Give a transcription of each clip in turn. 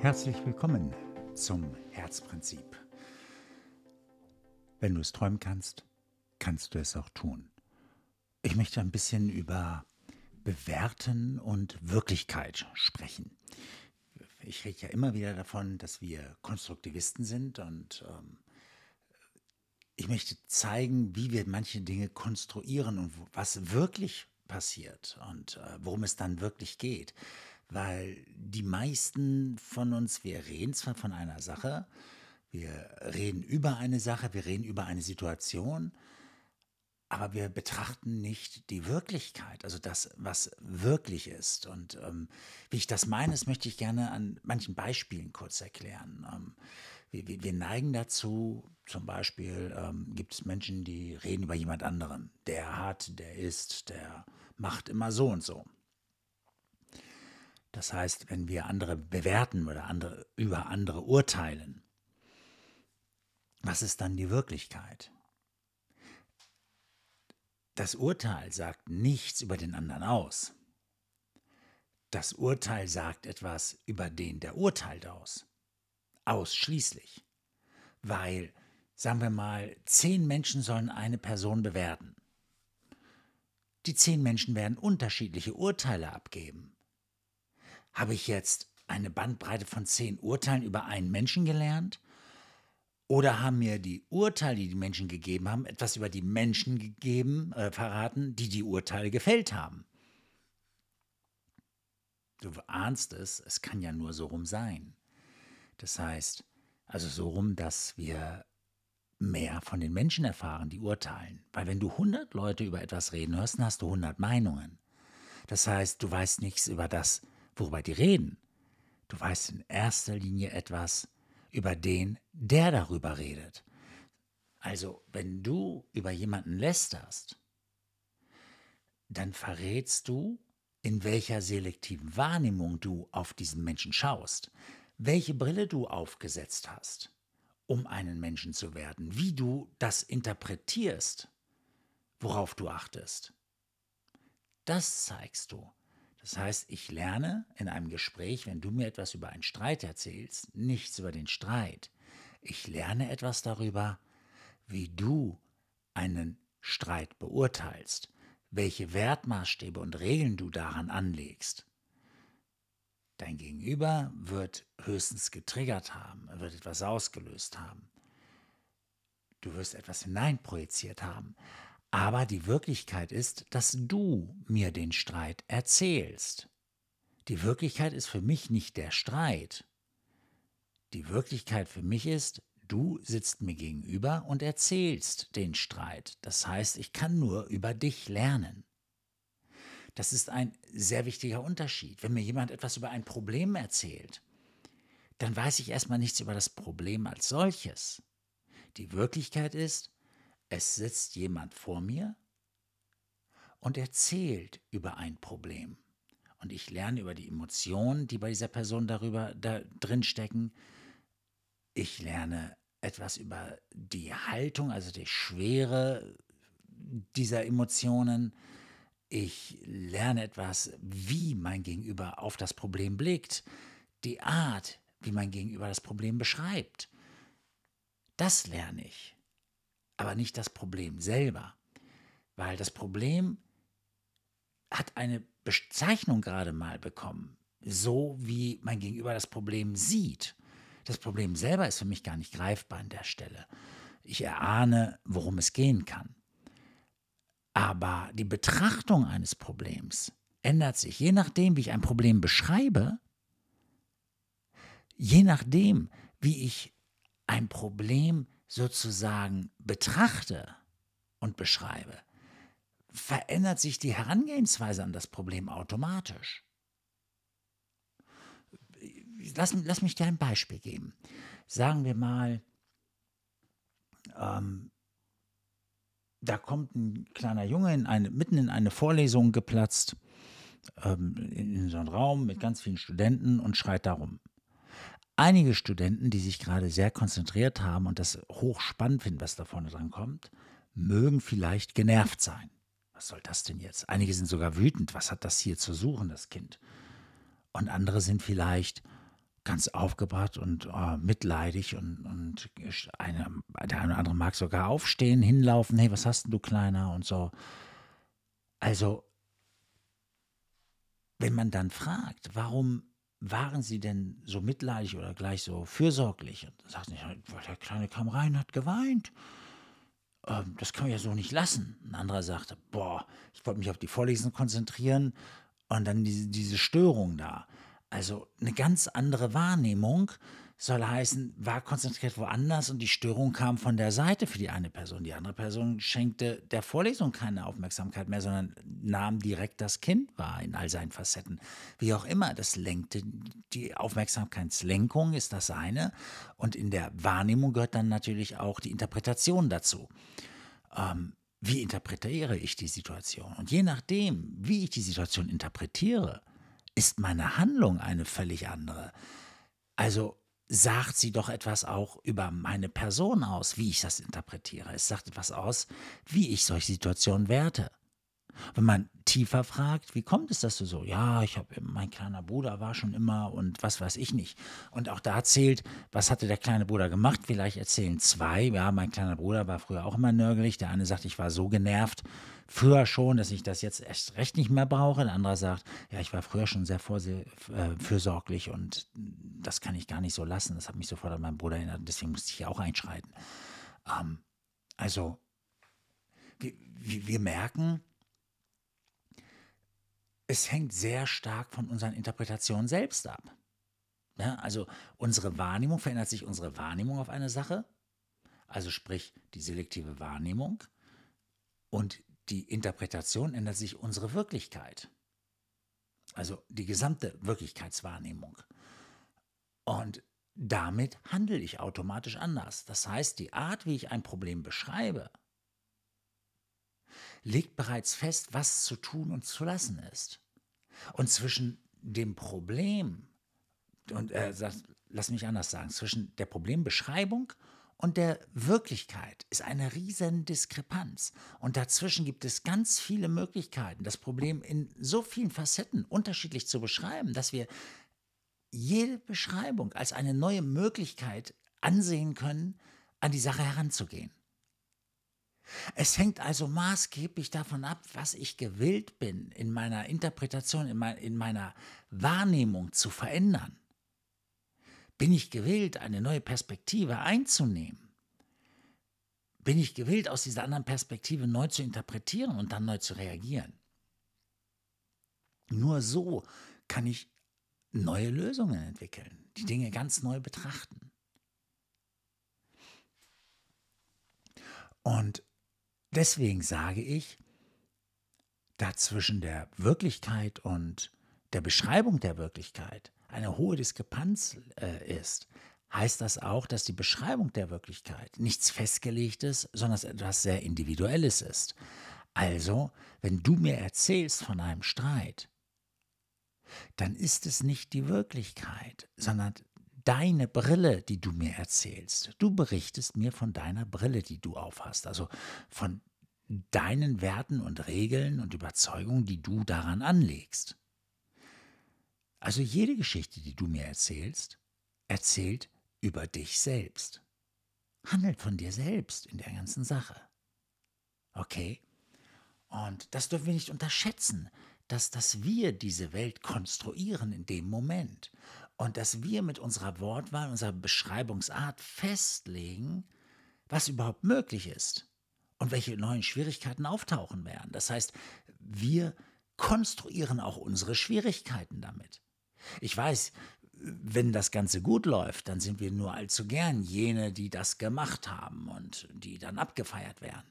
Herzlich willkommen zum Herzprinzip. Wenn du es träumen kannst, kannst du es auch tun. Ich möchte ein bisschen über Bewerten und Wirklichkeit sprechen. Ich rede ja immer wieder davon, dass wir Konstruktivisten sind und ähm, ich möchte zeigen, wie wir manche Dinge konstruieren und was wirklich passiert und äh, worum es dann wirklich geht. Weil die meisten von uns, wir reden zwar von einer Sache, wir reden über eine Sache, wir reden über eine Situation, aber wir betrachten nicht die Wirklichkeit, also das, was wirklich ist. Und ähm, wie ich das meine, das möchte ich gerne an manchen Beispielen kurz erklären. Ähm, wir, wir, neigen dazu, zum Beispiel ähm, gibt es Menschen, die reden über jemand anderen. Der hat, der ist, der macht immer so und so. Das heißt, wenn wir andere bewerten oder andere, über andere urteilen, was ist dann die Wirklichkeit? Das Urteil sagt nichts über den anderen aus. Das Urteil sagt etwas über den, der urteilt aus. Ausschließlich. Weil, sagen wir mal, zehn Menschen sollen eine Person bewerten. Die zehn Menschen werden unterschiedliche Urteile abgeben. Habe ich jetzt eine Bandbreite von zehn Urteilen über einen Menschen gelernt? Oder haben mir die Urteile, die die Menschen gegeben haben, etwas über die Menschen gegeben, äh, verraten, die die Urteile gefällt haben? Du ahnst es, es kann ja nur so rum sein. Das heißt, also so rum, dass wir mehr von den Menschen erfahren, die urteilen. Weil wenn du 100 Leute über etwas reden hörst, dann hast du 100 Meinungen. Das heißt, du weißt nichts über das, worüber die reden. Du weißt in erster Linie etwas über den, der darüber redet. Also, wenn du über jemanden lästerst, dann verrätst du, in welcher selektiven Wahrnehmung du auf diesen Menschen schaust, welche Brille du aufgesetzt hast, um einen Menschen zu werden, wie du das interpretierst, worauf du achtest. Das zeigst du. Das heißt, ich lerne in einem Gespräch, wenn du mir etwas über einen Streit erzählst, nichts über den Streit. Ich lerne etwas darüber, wie du einen Streit beurteilst, welche Wertmaßstäbe und Regeln du daran anlegst. Dein Gegenüber wird höchstens getriggert haben, wird etwas ausgelöst haben. Du wirst etwas hineinprojiziert haben. Aber die Wirklichkeit ist, dass du mir den Streit erzählst. Die Wirklichkeit ist für mich nicht der Streit. Die Wirklichkeit für mich ist, du sitzt mir gegenüber und erzählst den Streit. Das heißt, ich kann nur über dich lernen. Das ist ein sehr wichtiger Unterschied. Wenn mir jemand etwas über ein Problem erzählt, dann weiß ich erstmal nichts über das Problem als solches. Die Wirklichkeit ist, es sitzt jemand vor mir und erzählt über ein Problem. Und ich lerne über die Emotionen, die bei dieser Person darüber da drin stecken. Ich lerne etwas über die Haltung, also die Schwere dieser Emotionen. Ich lerne etwas, wie mein Gegenüber auf das Problem blickt, die Art, wie mein Gegenüber das Problem beschreibt. Das lerne ich aber nicht das Problem selber. Weil das Problem hat eine Bezeichnung gerade mal bekommen, so wie mein Gegenüber das Problem sieht. Das Problem selber ist für mich gar nicht greifbar an der Stelle. Ich erahne, worum es gehen kann. Aber die Betrachtung eines Problems ändert sich, je nachdem, wie ich ein Problem beschreibe, je nachdem, wie ich ein Problem sozusagen betrachte und beschreibe, verändert sich die Herangehensweise an das Problem automatisch. Lass, lass mich dir ein Beispiel geben. Sagen wir mal, ähm, da kommt ein kleiner Junge in eine, mitten in eine Vorlesung geplatzt, ähm, in, in so einen Raum mit ganz vielen Studenten und schreit darum. Einige Studenten, die sich gerade sehr konzentriert haben und das hochspannend finden, was da vorne dran kommt, mögen vielleicht genervt sein. Was soll das denn jetzt? Einige sind sogar wütend. Was hat das hier zu suchen, das Kind? Und andere sind vielleicht ganz aufgebracht und äh, mitleidig und, und eine, der eine oder andere mag sogar aufstehen, hinlaufen, hey, was hast denn du Kleiner und so. Also, wenn man dann fragt, warum waren sie denn so mitleidig oder gleich so fürsorglich? Und dann sagt nicht, weil der Kleine kam rein, hat geweint. Ähm, das kann man ja so nicht lassen. Ein anderer sagte, boah, ich wollte mich auf die Vorlesung konzentrieren und dann diese, diese Störung da. Also eine ganz andere Wahrnehmung soll heißen, war konzentriert woanders und die Störung kam von der Seite für die eine Person. Die andere Person schenkte der Vorlesung keine Aufmerksamkeit mehr, sondern nahm direkt das Kind wahr in all seinen Facetten. Wie auch immer, das lenkte, die Aufmerksamkeitslenkung ist das eine und in der Wahrnehmung gehört dann natürlich auch die Interpretation dazu. Ähm, wie interpretiere ich die Situation? Und je nachdem, wie ich die Situation interpretiere, ist meine Handlung eine völlig andere. Also sagt sie doch etwas auch über meine Person aus, wie ich das interpretiere. Es sagt etwas aus, wie ich solche Situationen werte. Wenn man tiefer fragt, wie kommt es, dass du so, ja, ich habe, mein kleiner Bruder war schon immer und was weiß ich nicht. Und auch da zählt, was hatte der kleine Bruder gemacht? Vielleicht erzählen zwei, ja, mein kleiner Bruder war früher auch immer nörgelig. Der eine sagt, ich war so genervt, früher schon, dass ich das jetzt erst recht nicht mehr brauche. Der andere sagt, ja, ich war früher schon sehr äh, fürsorglich und das kann ich gar nicht so lassen. Das hat mich sofort an meinen Bruder erinnert, deswegen musste ich auch einschreiten. Ähm, also, wir, wir merken, es hängt sehr stark von unseren Interpretationen selbst ab. Ja, also unsere Wahrnehmung verändert sich unsere Wahrnehmung auf eine Sache, also sprich die selektive Wahrnehmung und die Interpretation ändert sich unsere Wirklichkeit. Also die gesamte Wirklichkeitswahrnehmung. Und damit handle ich automatisch anders. Das heißt, die Art, wie ich ein Problem beschreibe, legt bereits fest, was zu tun und zu lassen ist. Und zwischen dem Problem, und äh, lass mich anders sagen, zwischen der Problembeschreibung und der Wirklichkeit ist eine riesen Diskrepanz. Und dazwischen gibt es ganz viele Möglichkeiten, das Problem in so vielen Facetten unterschiedlich zu beschreiben, dass wir jede Beschreibung als eine neue Möglichkeit ansehen können, an die Sache heranzugehen. Es hängt also maßgeblich davon ab, was ich gewillt bin, in meiner Interpretation, in, mein, in meiner Wahrnehmung zu verändern. Bin ich gewillt, eine neue Perspektive einzunehmen? Bin ich gewillt, aus dieser anderen Perspektive neu zu interpretieren und dann neu zu reagieren? Nur so kann ich neue Lösungen entwickeln, die Dinge ganz neu betrachten. Und Deswegen sage ich, da zwischen der Wirklichkeit und der Beschreibung der Wirklichkeit eine hohe Diskrepanz äh, ist, heißt das auch, dass die Beschreibung der Wirklichkeit nichts Festgelegtes, sondern etwas sehr Individuelles ist. Also, wenn du mir erzählst von einem Streit, dann ist es nicht die Wirklichkeit, sondern deine Brille, die du mir erzählst. Du berichtest mir von deiner Brille, die du aufhast, also von deinen Werten und Regeln und Überzeugungen, die du daran anlegst. Also jede Geschichte, die du mir erzählst, erzählt über dich selbst. Handelt von dir selbst in der ganzen Sache. Okay? Und das dürfen wir nicht unterschätzen, dass, dass wir diese Welt konstruieren in dem Moment und dass wir mit unserer Wortwahl, unserer Beschreibungsart festlegen, was überhaupt möglich ist und welche neuen Schwierigkeiten auftauchen werden. Das heißt, wir konstruieren auch unsere Schwierigkeiten damit. Ich weiß, wenn das Ganze gut läuft, dann sind wir nur allzu gern jene, die das gemacht haben und die dann abgefeiert werden.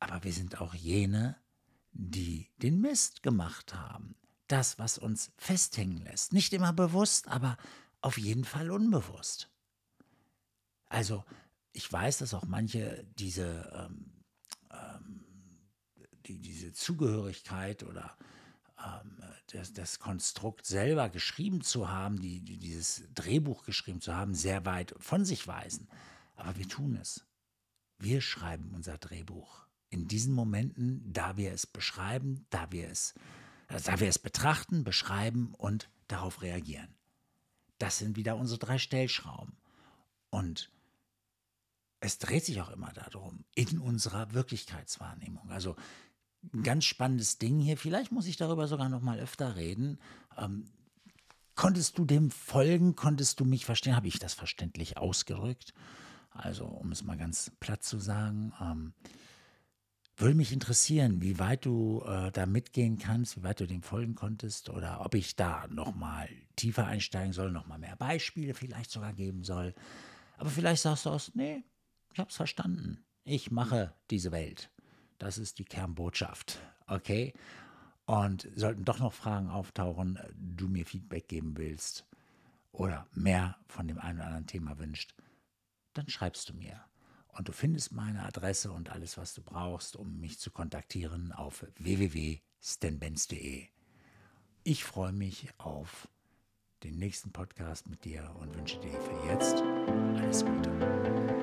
Aber wir sind auch jene, die den Mist gemacht haben. Das, was uns festhängen lässt. Nicht immer bewusst, aber auf jeden Fall unbewusst. Also ich weiß, dass auch manche diese, ähm, ähm, die, diese Zugehörigkeit oder das, das, Konstrukt selber geschrieben zu haben, die, die, dieses Drehbuch geschrieben zu haben, sehr weit von sich weisen. Aber wir tun es. Wir schreiben unser Drehbuch. In diesen Momenten, da wir es beschreiben, da wir es, da wir es betrachten, beschreiben und darauf reagieren. das sind wieder unsere drei Stellschrauben. Und es dreht sich auch immer darum, in unserer Wirklichkeitswahrnehmung. Also ein ganz spannendes Ding hier. Vielleicht muss ich darüber sogar noch mal öfter reden. Ähm, konntest du dem folgen? Konntest du mich verstehen? Habe ich das verständlich ausgerückt? Also, um es mal ganz platt zu sagen, ähm, würde mich interessieren, wie weit du äh, da mitgehen kannst, wie weit du dem folgen konntest oder ob ich da noch mal tiefer einsteigen soll, noch mal mehr Beispiele vielleicht sogar geben soll. Aber vielleicht sagst du aus, nee, ich habe es verstanden. Ich mache diese Welt. Das ist die Kernbotschaft. Okay? Und sollten doch noch Fragen auftauchen, du mir Feedback geben willst oder mehr von dem einen oder anderen Thema wünscht, dann schreibst du mir. Und du findest meine Adresse und alles, was du brauchst, um mich zu kontaktieren, auf www.stanbenz.de. Ich freue mich auf den nächsten Podcast mit dir und wünsche dir für jetzt alles Gute.